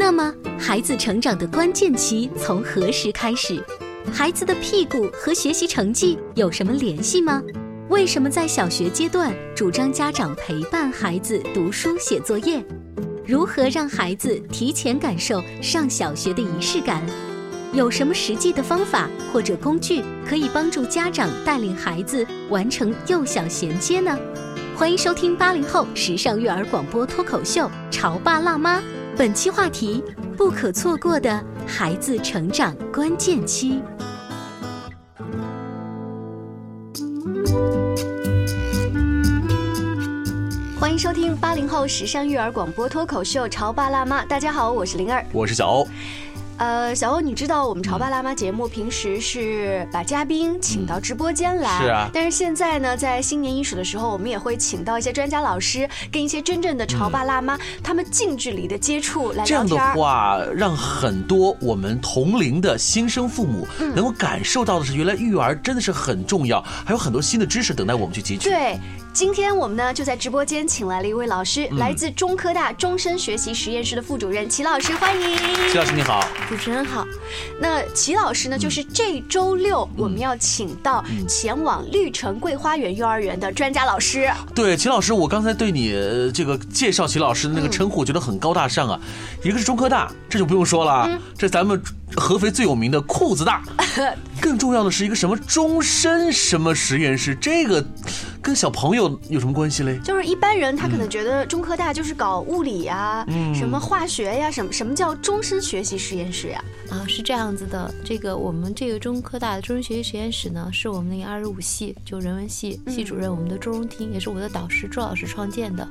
那么孩子成长的关键期从何时开始？孩子的屁股和学习成绩有什么联系吗？为什么在小学阶段主张家长陪伴孩子读书写作业？如何让孩子提前感受上小学的仪式感？有什么实际的方法或者工具可以帮助家长带领孩子完成幼小衔接呢？欢迎收听八零后时尚育儿广播脱口秀《潮爸辣妈》，本期话题：不可错过的孩子成长关键期。欢迎收听八零后时尚育儿广播脱口秀《潮爸辣妈》，大家好，我是灵儿，我是小欧。呃，小欧，你知道我们潮爸辣妈节目平时是把嘉宾请到直播间来，是啊。但是现在呢，在新年伊始的时候，我们也会请到一些专家老师，跟一些真正的潮爸辣妈，他们近距离的接触来聊天。这样的话，让很多我们同龄的新生父母能够感受到的是，原来育儿真的是很重要，还有很多新的知识等待我们去汲取。对。今天我们呢就在直播间请来了一位老师，来自中科大终身学习实验室的副主任齐老师，欢迎。齐老师你好，主持人好。那齐老师呢，就是这周六我们要请到前往绿城桂花园幼儿园的专家老师。对，齐老师，我刚才对你这个介绍齐老师的那个称呼，我觉得很高大上啊。一个是中科大，这就不用说了，这咱们合肥最有名的裤子大。更重要的是一个什么终身什么实验室，这个跟小朋友有什么关系嘞？就是一般人他可能觉得中科大就是搞物理呀，什么化学呀，什么什么叫终身学习实验室呀？啊，是这样子的，这个我们这个中科大的终身学习实验室呢，是我们那个二十五系就人文系系主任我们的周荣听，也是我的导师周老师创建的。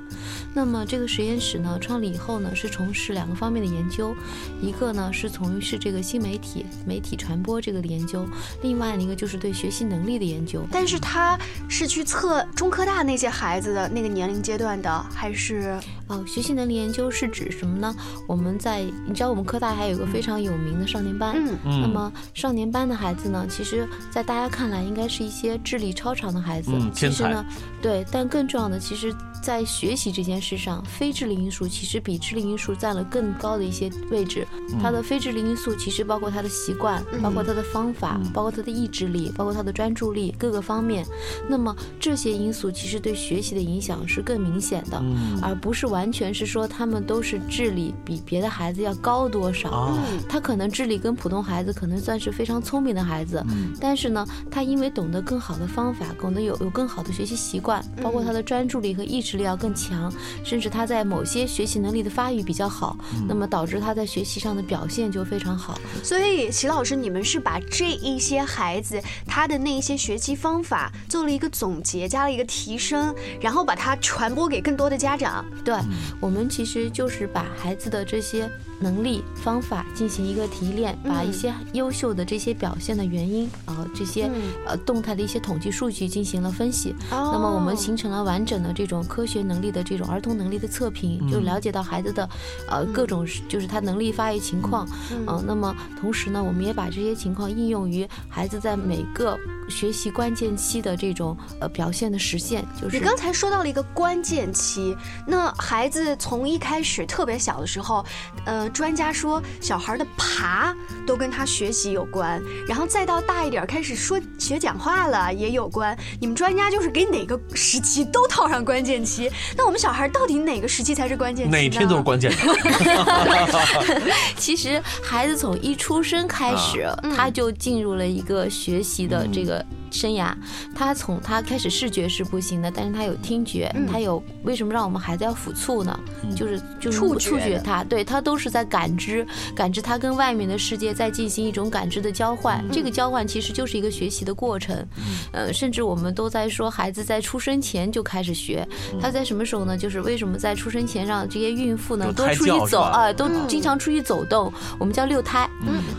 那么这个实验室呢，创立以后呢，是从事两个方面的研究，一个呢是从事这个新媒体媒体传播这个的研究。另外一个就是对学习能力的研究，但是他是去测中科大那些孩子的那个年龄阶段的，还是哦？学习能力研究是指什么呢？我们在你知道我们科大还有一个非常有名的少年班，嗯嗯，那么少年班的孩子呢，其实，在大家看来应该是一些智力超常的孩子，嗯，其实呢，对，但更重要的，其实在学习这件事上，非智力因素其实比智力因素占了更高的一些位置。他的非智力因素其实包括他的习惯，包括他的方法。包括他的意志力，包括他的专注力各个方面，那么这些因素其实对学习的影响是更明显的，而不是完全是说他们都是智力比别的孩子要高多少。他可能智力跟普通孩子可能算是非常聪明的孩子，但是呢，他因为懂得更好的方法，懂得有有更好的学习习惯，包括他的专注力和意志力要更强，甚至他在某些学习能力的发育比较好，那么导致他在学习上的表现就非常好。所以齐老师，你们是把这一一些孩子他的那一些学习方法做了一个总结，加了一个提升，然后把它传播给更多的家长。对，我们其实就是把孩子的这些。能力方法进行一个提炼，把一些优秀的这些表现的原因啊，这些呃动态的一些统计数据进行了分析。那么我们形成了完整的这种科学能力的这种儿童能力的测评，就了解到孩子的呃各种就是他能力发育情况。嗯，那么同时呢，我们也把这些情况应用于孩子在每个。学习关键期的这种呃表现的实现，就是你刚才说到了一个关键期。那孩子从一开始特别小的时候，呃，呢，专家说小孩的爬都跟他学习有关，然后再到大一点开始说学讲话了也有关。你们专家就是给哪个时期都套上关键期，那我们小孩到底哪个时期才是关键期？哪天都是关键的。其实孩子从一出生开始，他就进入了一个学习的这个。生涯，他从他开始视觉是不行的，但是他有听觉，他有为什么让我们孩子要抚触呢？就是就是触触觉，他对他都是在感知，感知他跟外面的世界在进行一种感知的交换。这个交换其实就是一个学习的过程。呃，甚至我们都在说，孩子在出生前就开始学。他在什么时候呢？就是为什么在出生前让这些孕妇呢多出去走啊，都经常出去走动。我们叫六胎，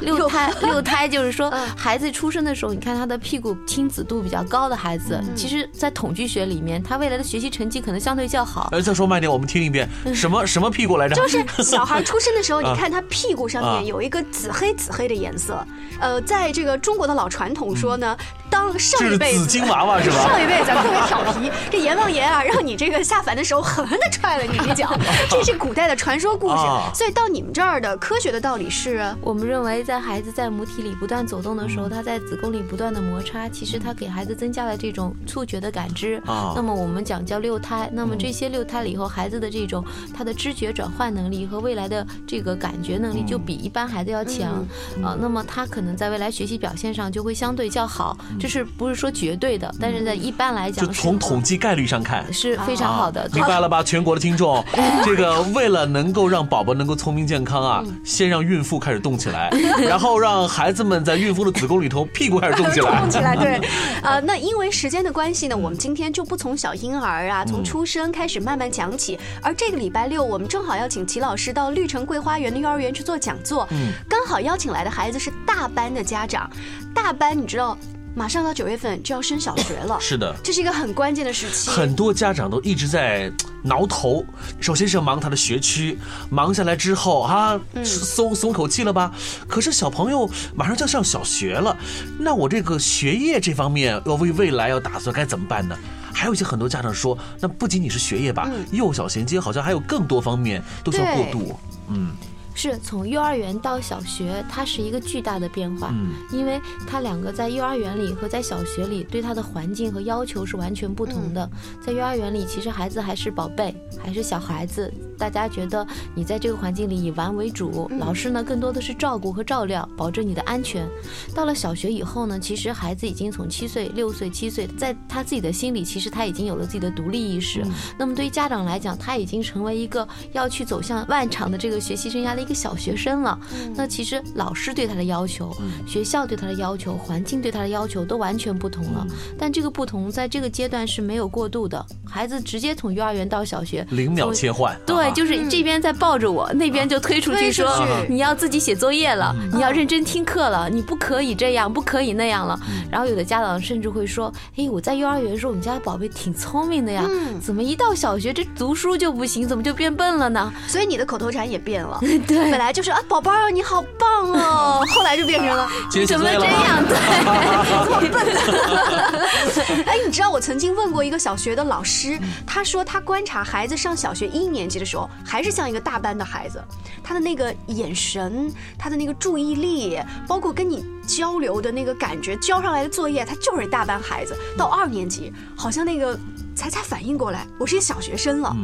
六胎六胎就是说孩子出生的时候，你看他的屁股。亲子度比较高的孩子，其实，在统计学里面，他未来的学习成绩可能相对较好。呃，再说慢点，我们听一遍，什么什么屁股来着？就是 小孩出生的时候，你看他屁股上面有一个紫黑紫黑的颜色。呃，在这个中国的老传统说呢。当上一辈子紫金娃娃是吧？上一辈子特别调皮，这阎王爷啊，让你这个下凡的时候狠狠的踹了你一脚。这是古代的传说故事，所以到你们这儿的科学的道理是，我们认为在孩子在母体里不断走动的时候，他在子宫里不断的摩擦，其实他给孩子增加了这种触觉的感知。那么我们讲叫六胎，那么这些六胎了以后，孩子的这种他的知觉转换能力和未来的这个感觉能力就比一般孩子要强啊。那么他可能在未来学习表现上就会相对较好。这是不是说绝对的？但是在一般来讲，就从统计概率上看是非常好的。明白了吧，全国的听众？这个为了能够让宝宝能够聪明健康啊，先让孕妇开始动起来，然后让孩子们在孕妇的子宫里头屁股开始动起来。动起来，对。呃，那因为时间的关系呢，我们今天就不从小婴儿啊，从出生开始慢慢讲起。而这个礼拜六，我们正好要请齐老师到绿城桂花园的幼儿园去做讲座。嗯，刚好邀请来的孩子是大班的家长，大班你知道。马上到九月份就要升小学了，是的，这是一个很关键的时期。很多家长都一直在挠头，首先是要忙他的学区，忙下来之后啊，松松口气了吧？可是小朋友马上就要上小学了，那我这个学业这方面要为未来要打算该怎么办呢？还有一些很多家长说，那不仅仅是学业吧，幼小衔接好像还有更多方面都需要过渡，嗯。是从幼儿园到小学，它是一个巨大的变化，嗯，因为它两个在幼儿园里和在小学里对它的环境和要求是完全不同的。在幼儿园里，其实孩子还是宝贝，还是小孩子，大家觉得你在这个环境里以玩为主，老师呢更多的是照顾和照料，保证你的安全。到了小学以后呢，其实孩子已经从七岁、六岁、七岁，在他自己的心里，其实他已经有了自己的独立意识。那么对于家长来讲，他已经成为一个要去走向万场的这个学习生涯的一个。小学生了，那其实老师对他的要求，学校对他的要求，环境对他的要求都完全不同了。但这个不同在这个阶段是没有过渡的，孩子直接从幼儿园到小学，零秒切换。对，就是这边在抱着我，那边就推出去说你要自己写作业了，你要认真听课了，你不可以这样，不可以那样了。然后有的家长甚至会说：“哎，我在幼儿园的时候，我们家宝贝挺聪明的呀，怎么一到小学这读书就不行，怎么就变笨了呢？”所以你的口头禅也变了。对。本来就是啊，宝贝儿你好棒哦，后来就变成了怎么这样？对，这么笨。哎，你知道我曾经问过一个小学的老师，他说他观察孩子上小学一年级的时候，还是像一个大班的孩子，他的那个眼神，他的那个注意力，包括跟你交流的那个感觉，交上来的作业，他就是大班孩子。到二年级，好像那个才才反应过来，我是一小学生了。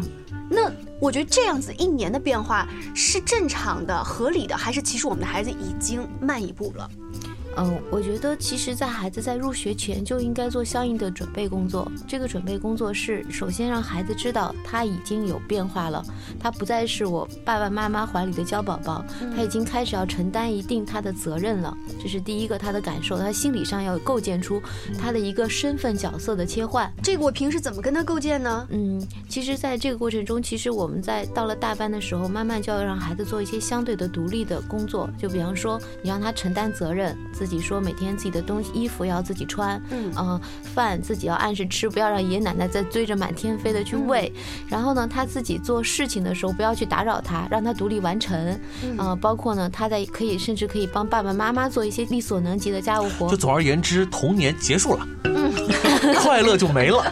那我觉得这样子一年的变化是正常的、合理的，还是其实我们的孩子已经慢一步了？嗯，我觉得其实，在孩子在入学前就应该做相应的准备工作。这个准备工作是首先让孩子知道他已经有变化了，他不再是我爸爸妈妈怀里的娇宝宝，他已经开始要承担一定他的责任了。这是第一个他的感受，他心理上要构建出他的一个身份角色的切换。这个我平时怎么跟他构建呢？嗯，其实在这个过程中，其实我们在到了大班的时候，慢慢就要让孩子做一些相对的独立的工作。就比方说，你让他承担责任。自己说每天自己的东西衣服要自己穿，嗯，饭自己要按时吃，不要让爷爷奶奶再追着满天飞的去喂。然后呢，他自己做事情的时候不要去打扰他，让他独立完成。嗯，包括呢，他在可以甚至可以帮爸爸妈妈做一些力所能及的家务活。就总而言之，童年结束了，嗯，快乐就没了。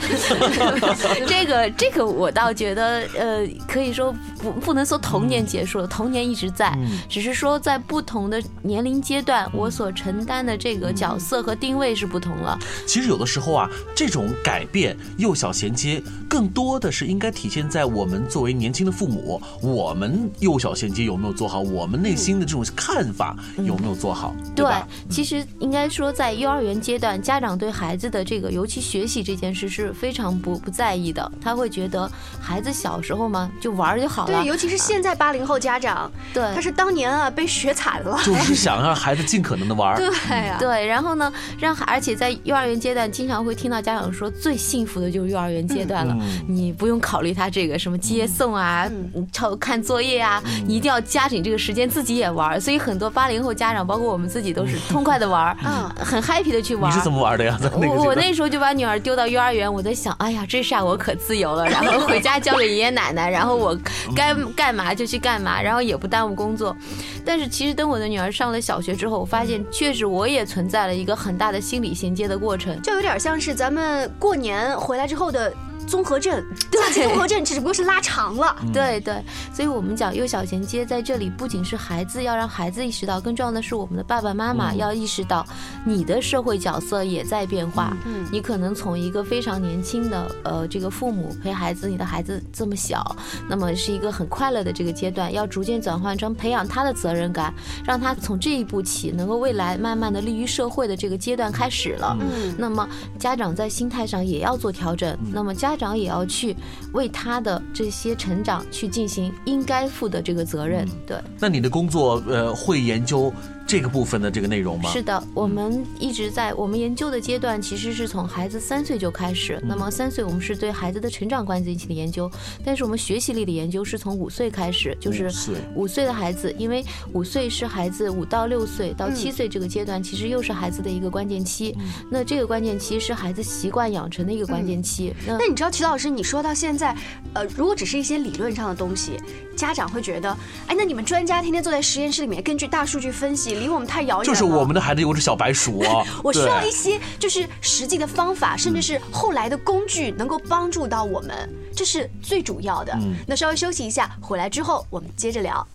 这个这个我倒觉得，呃，可以说不不能说童年结束了，童年一直在，嗯只是说在不同的年龄阶段，我所承担的这个角色和定位是不同了。其实有的时候啊，这种改变幼小衔接，更多的是应该体现在我们作为年轻的父母，我们幼小衔接有没有做好，我们内心的这种看法有没有做好，对对？，其实应该说，在幼儿园阶段，家长对孩子的这个，尤其学习这件事是非常不不在意的。他会觉得孩子小时候嘛，就玩就好了。对，尤其是现在八零后家长，对他是当年啊被学惨了。就是想让孩子尽可能的玩儿。对呀、对，然后呢，让孩而且在幼儿园阶段，经常会听到家长说，最幸福的就是幼儿园阶段了，嗯你不用考虑他这个什么接送啊、抄看作业啊，你一定要加紧这个时间，自己也玩。所以很多八零后家长，包括我们自己，都是痛快的玩，嗯很 happy 的去玩。你是怎么玩的呀？在那个我我那时候就把女儿丢到幼儿园，我在想，哎呀，这下我可自由了。然后回家交给爷爷奶奶，然后我该干嘛就去干嘛，然后也不耽误工作。但是其实等我的女儿上了小学之后，我发现确是我也存在了一个很大的心理衔接的过程。就有点像是咱们过年回来之后的综合症，假期综合症只不过是拉长了。对对，所以我们讲幼小衔接在这里，不仅是孩子要让孩子意识到，更重要的是我们的爸爸妈妈要意识到，你的社会角色也在变化。嗯你可能从一个非常年轻的呃这个父母陪孩子，你的孩子这么小，那么是一个很快乐的这个阶段，要逐渐转换成培养他的责任感，让他从这一步起，能够未来慢慢的利于社会的这个阶段开始了。嗯，那么家长在心态上也要做调整，那么家长也要去为他的这些成长去进行应该负的这个责任。对，那你的工作呃会研究这个部分的这个内容吗？是的，我们一直在我们研究的阶段，其实是从孩子三岁就开始。那么三岁我们是对孩子的成长关键期的研究，但是我们学习力的研究是从五岁开始，就是五岁的孩子，因为五岁是孩子五到六岁到七岁这个阶段，其实又是孩子的一个关键期。那这个关键期是孩子习惯养成的一个关键期。那那你知道，齐老师，你说到现在，呃，如果只是一些理论上的东西，家长会觉得，哎，那你们专家天天坐在实验室里面，根据大数据分析，离我们太遥远了。就是我们的孩子有只小白鼠哦 我需要一些就是实际的方法，甚至是后来的工具，能够帮助到我们，这是最主要的。嗯那稍微休息一下，回来之后我们接着聊。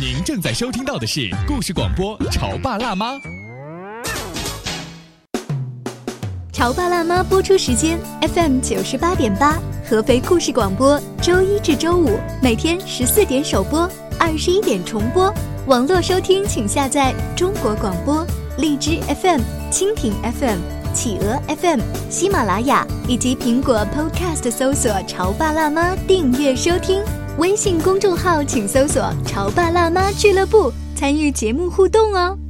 您正在收听到的是故事广播《潮爸辣妈》。《潮爸辣妈》播出时间：FM 九十八点八，合肥故事广播，周一至周五每天十四点首播，二十一点重播。网络收听请下载中国广播、荔枝 FM、蜻蜓 FM、企鹅 FM、喜马拉雅以及苹果 Podcast 搜索“潮爸辣妈”订阅收听。微信公众号请搜索“潮爸辣妈俱乐部”，参与节目互动哦。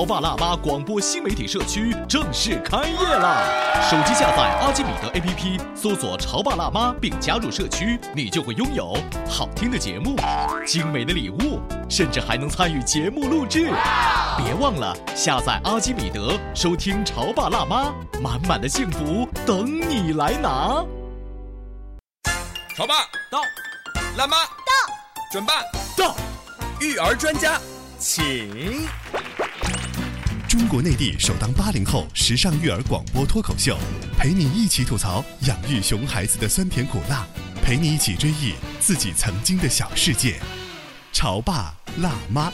潮爸辣妈广播新媒体社区正式开业啦！手机下载阿基米德 APP，搜索“潮爸辣妈”并加入社区，你就会拥有好听的节目、精美的礼物，甚至还能参与节目录制。别忘了下载阿基米德，收听“潮爸辣妈”，满满的幸福等你来拿。潮爸到，辣妈到，准爸到，育儿专家请。中国内地首档八零后时尚育儿广播脱口秀，陪你一起吐槽养育熊孩子的酸甜苦辣，陪你一起追忆自己曾经的小世界。潮爸辣妈。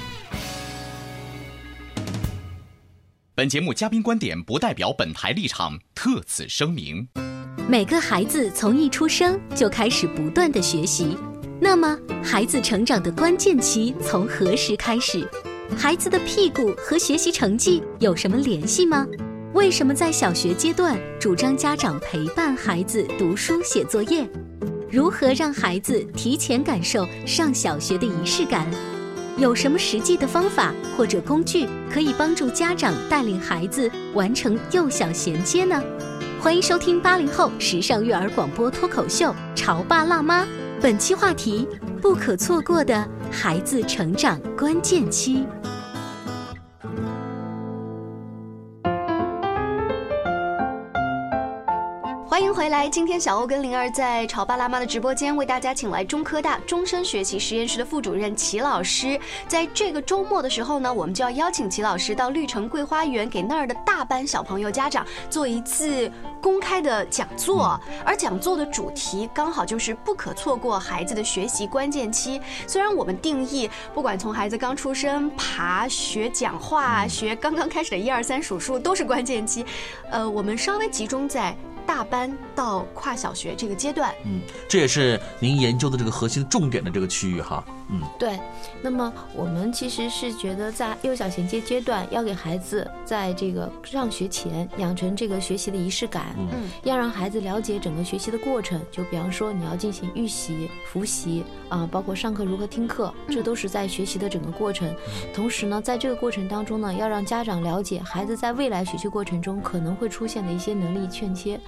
本节目嘉宾观点不代表本台立场，特此声明。每个孩子从一出生就开始不断的学习，那么孩子成长的关键期从何时开始？孩子的屁股和学习成绩有什么联系吗？为什么在小学阶段主张家长陪伴孩子读书写作业？如何让孩子提前感受上小学的仪式感？有什么实际的方法或者工具可以帮助家长带领孩子完成幼小衔接呢？欢迎收听八零后时尚育儿广播脱口秀《潮爸辣妈》，本期话题：不可错过的孩子成长关键期。欢迎回来！今天小欧跟灵儿在潮爸辣妈的直播间为大家请来中科大终身学习实验室的副主任齐老师。在这个周末的时候呢，我们就要邀请齐老师到绿城桂花园，给那儿的大班小朋友家长做一次公开的讲座。而讲座的主题刚好就是不可错过孩子的学习关键期。虽然我们定义，不管从孩子刚出生、爬、学讲话、学刚刚开始的一二三数数，都是关键期。呃，我们稍微集中在。大班到跨小学这个阶段，嗯，这也是您研究的这个核心重点的这个区域哈。嗯，对。那么我们其实是觉得，在幼小衔接阶段，要给孩子在这个上学前养成这个学习的仪式感，嗯，要让孩子了解整个学习的过程。就比方说，你要进行预习、复习啊，包括上课如何听课，这都是在学习的整个过程。同时呢，在这个过程当中呢，要让家长了解孩子在未来学习过程中可能会出现的一些能力欠缺、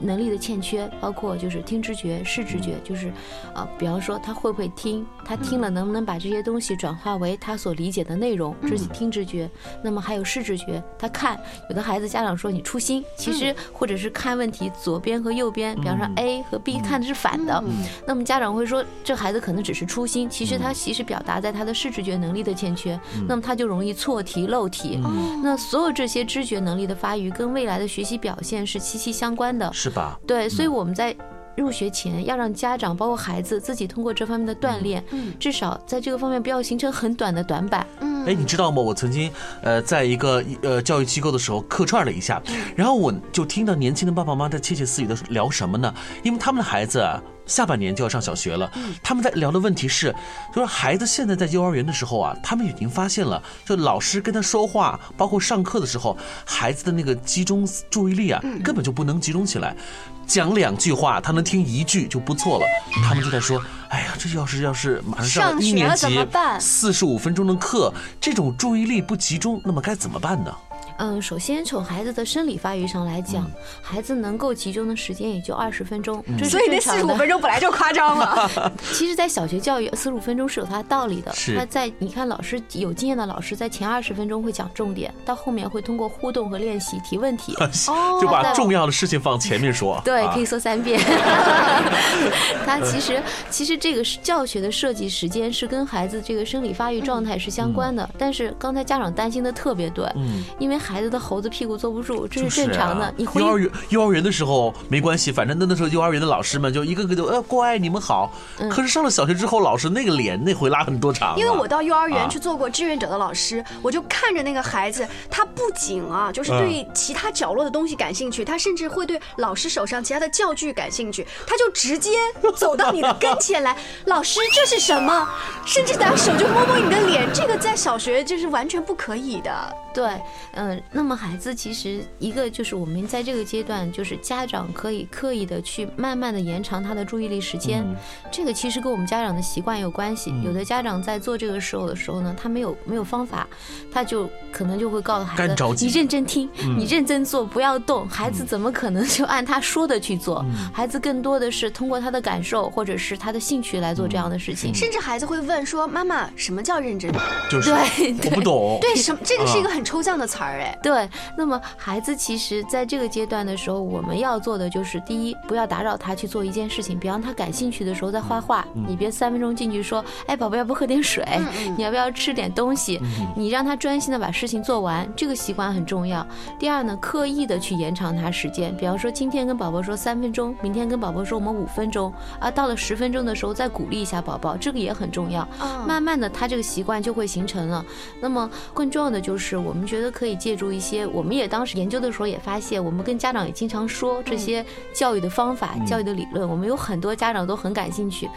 能力的欠缺，包括就是听知觉、视知觉，就是啊，比方说他会不会听，他听。能不能把这些东西转化为他所理解的内容？这是听知觉。那么还有视知觉，他看有的孩子家长说你粗心，其实或者是看问题左边和右边，比方说 A 和 B 看的是反的。那么家长会说这孩子可能只是粗心，其实他其实表达在他的视知觉能力的欠缺。那么他就容易错题漏题。那所有这些知觉能力的发育跟未来的学习表现是息息相关的，是吧？对，所以我们在。入学前要让家长包括孩子自己通过这方面的锻炼，嗯，至少在这个方面不要形成很短的短板。嗯，哎，你知道吗？我曾经呃在一个呃教育机构的时候客串了一下，然后我就听到年轻的爸爸妈妈在窃窃私语的聊什么呢？因为他们的孩子啊下半年就要上小学了，他们在聊的问题是，就是孩子现在在幼儿园的时候啊，他们已经发现了，就老师跟他说话，包括上课的时候，孩子的那个集中注意力啊，根本就不能集中起来。讲两句话，他能听一句就不错了。他们就在说：“哎呀，这要是要是马上上一年级，四十五分钟的课，这种注意力不集中，那么该怎么办呢？”嗯，首先从孩子的生理发育上来讲，孩子能够集中的时间也就二十分钟，所以那四十五分钟本来就夸张了。其实，在小学教育，四十五分钟是有它的道理的。他在你看，老师有经验的老师在前二十分钟会讲重点，到后面会通过互动和练习提问题，就把重要的事情放前面说。对，可以说三遍。他其实其实这个教学的设计时间是跟孩子这个生理发育状态是相关的。但是刚才家长担心的特别对，嗯，因为。孩子的猴子屁股坐不住，这是正常的。你幼儿园幼儿园的时候没关系，反正那那时候幼儿园的老师们就一个个就呃乖，你们好。可是上了小学之后，老师那个脸那回拉很多长。因为我到幼儿园去做过志愿者的老师，我就看着那个孩子，他不仅啊，就是对其他角落的东西感兴趣，他甚至会对老师手上其他的教具感兴趣。他就直接走到你的跟前来，老师这是什么？甚至拿手就摸摸你的脸，这个在小学就是完全不可以的。对，嗯。那么孩子其实一个就是我们在这个阶段，就是家长可以刻意的去慢慢的延长他的注意力时间，这个其实跟我们家长的习惯有关系。有的家长在做这个时候的时候呢，他没有没有方法，他就可能就会告诉孩子，你认真听，你认真做，不要动。孩子怎么可能就按他说的去做？孩子更多的是通过他的感受或者是他的兴趣来做这样的事情。甚至孩子会问说：“妈妈，什么叫认真？”就是我不懂。对，什么？这个是一个很抽象的词儿，哎。对，那么孩子其实在这个阶段的时候，我们要做的就是：第一，不要打扰他去做一件事情，比方他感兴趣的时候在画画，你别三分钟进去说：“哎，宝宝要不喝点水？你要不要吃点东西？”你让他专心的把事情做完，这个习惯很重要。第二呢，刻意的去延长他时间，比方说今天跟宝宝说三分钟，明天跟宝宝说我们五分钟，啊，到了十分钟的时候再鼓励一下宝宝，这个也很重要。慢慢的，他这个习惯就会形成了。那么更重要的就是，我们觉得可以借助一些，我们也当时研究的时候也发现，我们跟家长也经常说这些教育的方法、教育的理论，我们有很多家长都很感兴趣，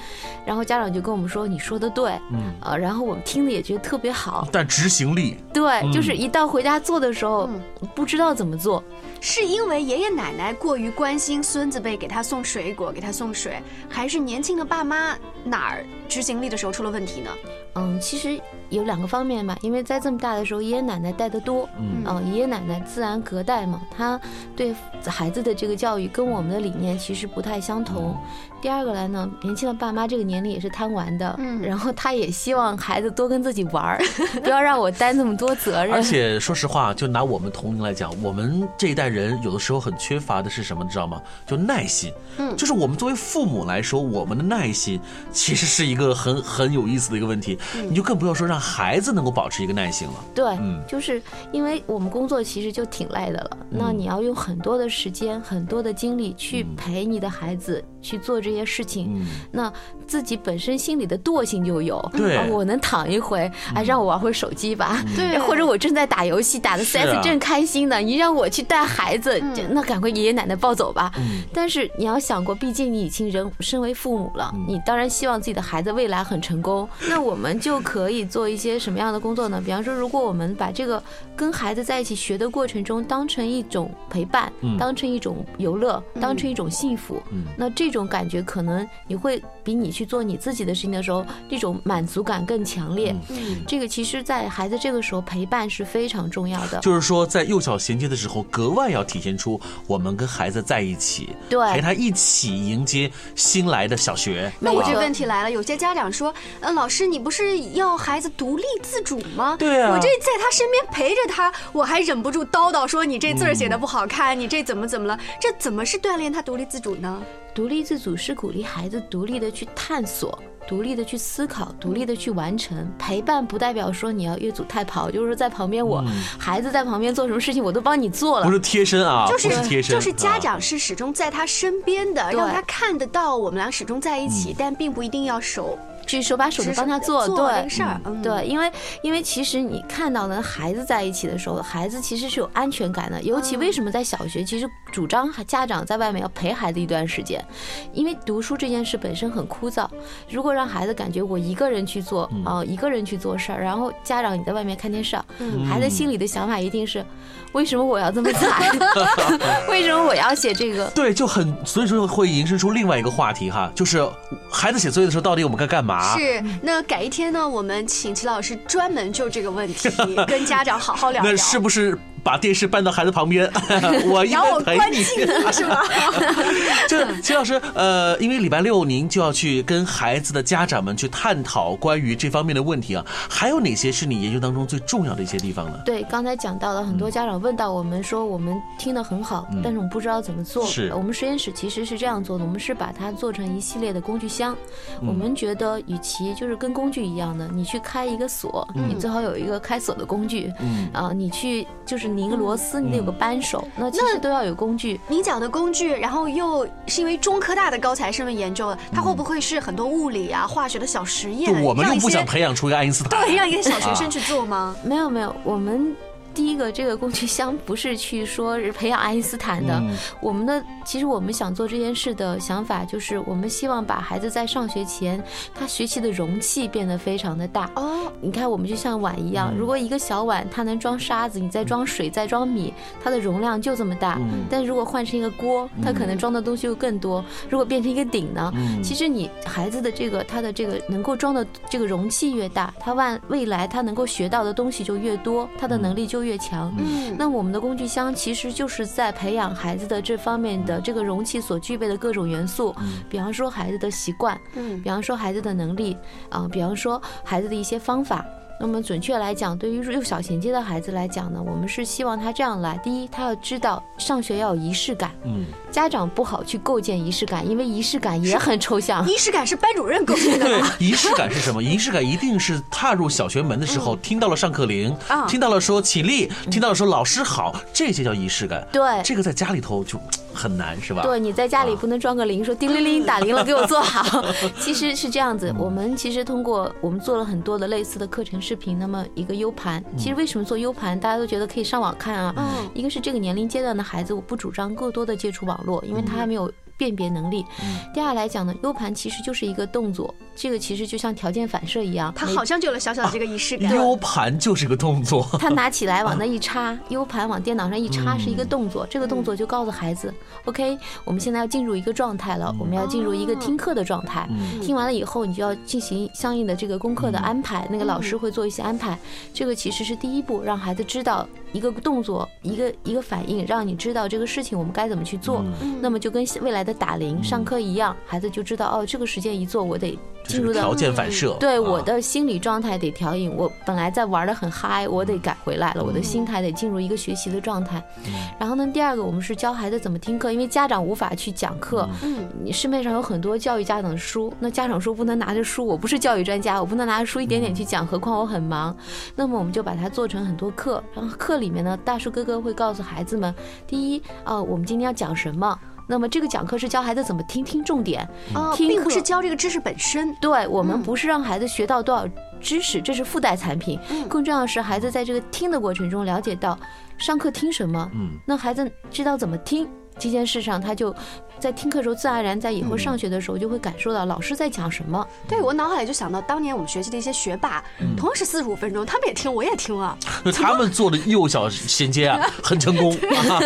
然后家长就跟我们说：“你说的对，嗯，呃，然后我们听的也觉得特别好。”但执行力对，就是一到回家做的时候，不知道怎么做。是因为爷爷奶奶过于关心孙子辈，给他送水果，给他送水，还是年轻的爸妈哪儿？执行力的时候出了问题呢？嗯，其实有两个方面吧，因为在这么大的时候，爷爷奶奶带的多，嗯啊、爷爷奶奶自然隔代嘛，他对孩子的这个教育跟我们的理念其实不太相同。第二个来呢，年轻的爸妈这个年龄也是贪玩的，嗯然后他也希望孩子多跟自己玩儿，不要让我担那么多责任。而且说实话，就拿我们同龄来讲，我们这一代人有的时候很缺乏的是什么，你知道吗？就耐心。嗯就是我们作为父母来说，我们的耐心其实是一个很很有意思的一个问题。嗯你就更不要说让孩子能够保持一个耐心了。对，嗯就是因为我们工作其实就挺累的了，那你要用很多的时间、很多的精力去陪你的孩子去做这些事情，嗯，那自己本身心里的惰性就有。对啊我能躺一回，哎，让我玩会手机吧。对或者我正在打游戏，打的 CS 正开心呢，你让我去带孩子，嗯那赶快爷爷奶奶抱走吧。嗯但是你要想过，毕竟你已经人身为父母了，嗯你当然希望自己的孩子未来很成功。那我们就可以做一些什么样的工作呢？比方说，如果我们把这个跟孩子在一起学的过程中当成一种陪伴，嗯当成一种游乐，当成一种幸福，嗯那这种感觉可能你会比你去做你自己的事情的时候，这种满足感更强烈。嗯这个其实，在孩子这个时候陪伴是非常重要的。就是说，在幼小衔接的时候，格外要体现出我们跟孩子在一起，对陪他一起迎接新来的小学。那我这问题来了，有些家长说，呃，老师，你不是要孩子独立自主吗？对啊我这在他身边陪着他，我还忍不住叨叨说你这字儿写的不好看，你这怎么怎么了？这怎么是锻炼他独立自主呢？独立自主是鼓励孩子独立的去探索。独立的去思考，独立的去完成。陪伴不代表说你要越俎代庖，就是说在旁边我、孩子在旁边做什么事情我都帮你做了不。是贴身啊，就是是贴身，就是家啊长是始终在他身边的，对让他看得到我们俩始终在一起，但并不一定要手去手把手的帮他做，做对事儿。嗯对，因为因为其实你看到了孩子在一起的时候，孩子其实是有安全感的。尤其为什么在小学，其实主张家长在外面要陪孩子一段时间，因为读书这件事本身很枯燥。如果让孩子感觉我一个人去做啊、一个人去做事儿，然后家长你在外面看电视啊，孩子心里的想法一定是，为什么我要这么惨？为什么我要写这个？对，就很，所以说会引申出另外一个话题哈，就是孩子写作业的时候，到底我们该干嘛？是，那改一天呢，我们请齐老师专门就这个问题 跟家长好好聊聊。那是不是把电视搬到孩子旁边？我应然后我陪你。是吗？就是齐老师，呃，因为礼拜六您就要去跟孩子的家长们去探讨关于这方面的问题啊，还有哪些是你研究当中最重要的一些地方呢？对，刚才讲到了很多家长问到我们说，我们听得很好，但是我们不知道怎么做。是我们实验室其实是这样做的，我们是把它做成一系列的工具箱。我们觉得，与其就是跟工具一样的，你去开一个锁，你最好有一个开锁的工具。嗯啊，你去就是拧个螺丝，你得有个扳手，那其实都要有工具。你讲的工具，然后又是因为中科大的高材生们研究的，它会不会是很多物理啊、化学的小实验？我们又不让一些想培养出一个爱因斯坦，对，让一个小学啊生去做吗？没有没有，我们第一个这个工具箱不是去说是培养爱因斯坦的，嗯我们的其实我们想做这件事的想法就是，我们希望把孩子在上学前，他学习的容器变得非常的大。哦，你看，我们就像碗一样，如果一个小碗它能装沙子，你再装水，再装米，它的容量就这么大。嗯但如果换成一个锅，它可能装的东西又更多。如果变成一个鼎呢？嗯其实你孩子的这个他的这个能够装的这个容器越大，他万未来他能够学到的东西就越多，他的能力就越强。嗯，那我们的工具箱其实就是在培养孩子的这方面的这个容器所具备的各种元素，比方说孩子的习惯，嗯。比方说孩子的能力啊、比方说孩子的一些方法。那么准确来讲，对于幼小衔接的孩子来讲呢，我们是希望他这样来：第一，他要知道上学要有仪式感，嗯，家长不好去构建仪式感，因为仪式感也很抽象。仪式感是班主任构建的仪式感是什么？仪式感一定是踏入小学门的时候，听到了上课铃啊，听到了说起立，听到了说老师好，这些叫仪式感。对这个在家里头就很难，是吧？对，你在家里不能装个铃，说叮铃铃打铃了，给我坐好。其实是这样子，我们其实通过我们做了很多的类似的课程视频，那么一个 U 盘，其实为什么做 U 盘，大家都觉得可以上网看啊？嗯一个是这个年龄阶段的孩子，我不主张过多的接触网络，因为他还没有辨别能力。第二来讲呢，U 盘其实就是一个动作，这个其实就像条件反射一样，它好像就有了小小的这个仪式感。U 盘就是个动作，他拿起来往那一插，U 盘往电脑上一插是一个动作，这个动作就告诉孩子，OK，我们现在要进入一个状态了，我们要进入一个听课的状态。听完了以后，你就要进行相应的这个功课的安排，那个老师会做一些安排。这个其实是第一步，让孩子知道一个动作，一个一个反应，让你知道这个事情我们该怎么去做。那么就跟未来的打铃、上课一样，孩子就知道哦，这个时间一做，我得进入到条件反射。对啊我的心理状态得调整，我本来在玩的很嗨，我得改回来了，我的心态得进入一个学习的状态。然后呢，第二个我们是教孩子怎么听课，因为家长无法去讲课，嗯，你市面上有很多教育家长的书，那家长说不能拿着书，我不是教育专家，我不能拿着书一点点去讲，何况我很忙。那么我们就把它做成很多课，然后课里面呢，大树哥哥会告诉孩子们，第一啊、我们今天要讲什么。那么这个讲课是教孩子怎么听，听重点，哦，听课并不是教这个知识本身。对我们嗯不是让孩子学到多少知识，这是附带产品。嗯更重要的是，孩子在这个听的过程中了解到上课听什么，嗯，那孩子知道怎么听这件事上，他就在听课的时候，自然而然在以后上学的时候就会感受到老师在讲什么。对我脑海里就想到当年我们学习的一些学霸，嗯同样是四十五分钟，他们也听，我也听啊。他们做的幼小衔接啊，很成功。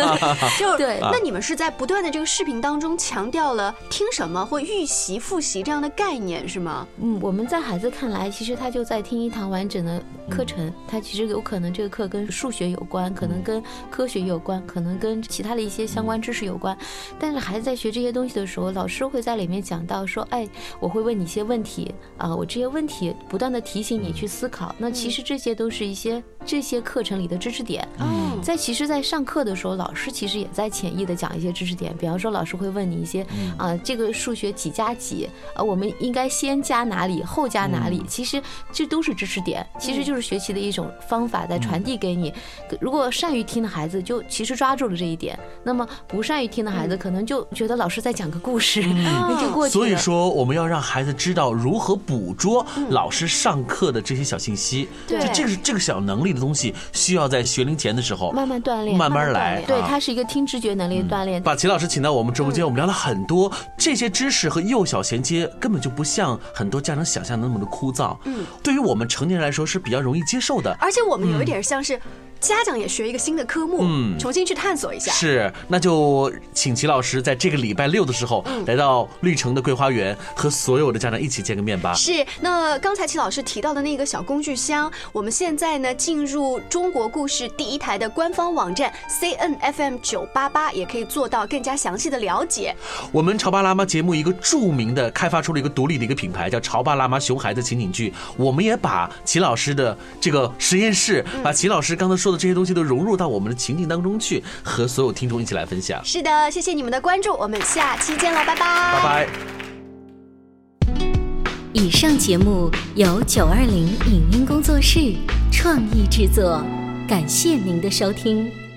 就对那你们是在不断的这个视频当中强调了听什么或预习、复习这样的概念，是吗？嗯，我们在孩子看来，其实他就在听一堂完整的课程，他其实有可能这个课跟数学有关，可能跟科学有关，可能跟其他的一些相关知识有关。但是孩子在学这些东西的时候，老师会在里面讲到说，哎，我会问你一些问题啊、我这些问题不断的提醒你去思考。那其实这些都是一些这些课程里的知识点。嗯，在其实，在上课的时候，老师其实也在潜意的讲一些知识点，比方说，老师会问你一些啊、这个数学几加几，呃，我们应该先加哪里，后加哪里？其实这都是知识点，其实就是学习的一种方法在传递给你。如果善于听的孩子，就其实抓住了这一点；那么不善于听的孩子，可能就觉得老师在讲个故事，那就过去了。所以说，我们要让孩子知道如何捕捉老师上课的这些小信息。这个是这个小能力的东西，需要在学龄前的时候慢慢锻炼，慢慢来。对，啊它是一个听知觉能力的锻炼。把齐老师请到我们直播间，我们聊了很多这些知识和幼小衔接，根本就不像很多家长想象的那么的枯燥。嗯，对于我们成年人来说是比较容易接受的。而且我们有一点像是家长也学一个新的科目，嗯重新去探索一下。是，那就请齐老师在这个礼拜六的时候来到绿城的桂花园，和所有的家长一起见个面吧。是，那刚才齐老师提到的那个小工具箱，我们现在呢进入中国故事第一台的官方网站 C N F M 九八八，也可以做到更加详细的了解。我们潮爸辣妈节目一个著名的开发出了一个独立的一个品牌，叫潮爸辣妈熊孩子情景剧。我们也把齐老师的这个实验室，把齐老师刚才说的这些东西都融入到我们的情境当中去，和所有听众一起来分享。是的，谢谢你们的关注，我们下期见了，拜拜，拜拜。以上节目由九二零影音工作室创意制作，感谢您的收听。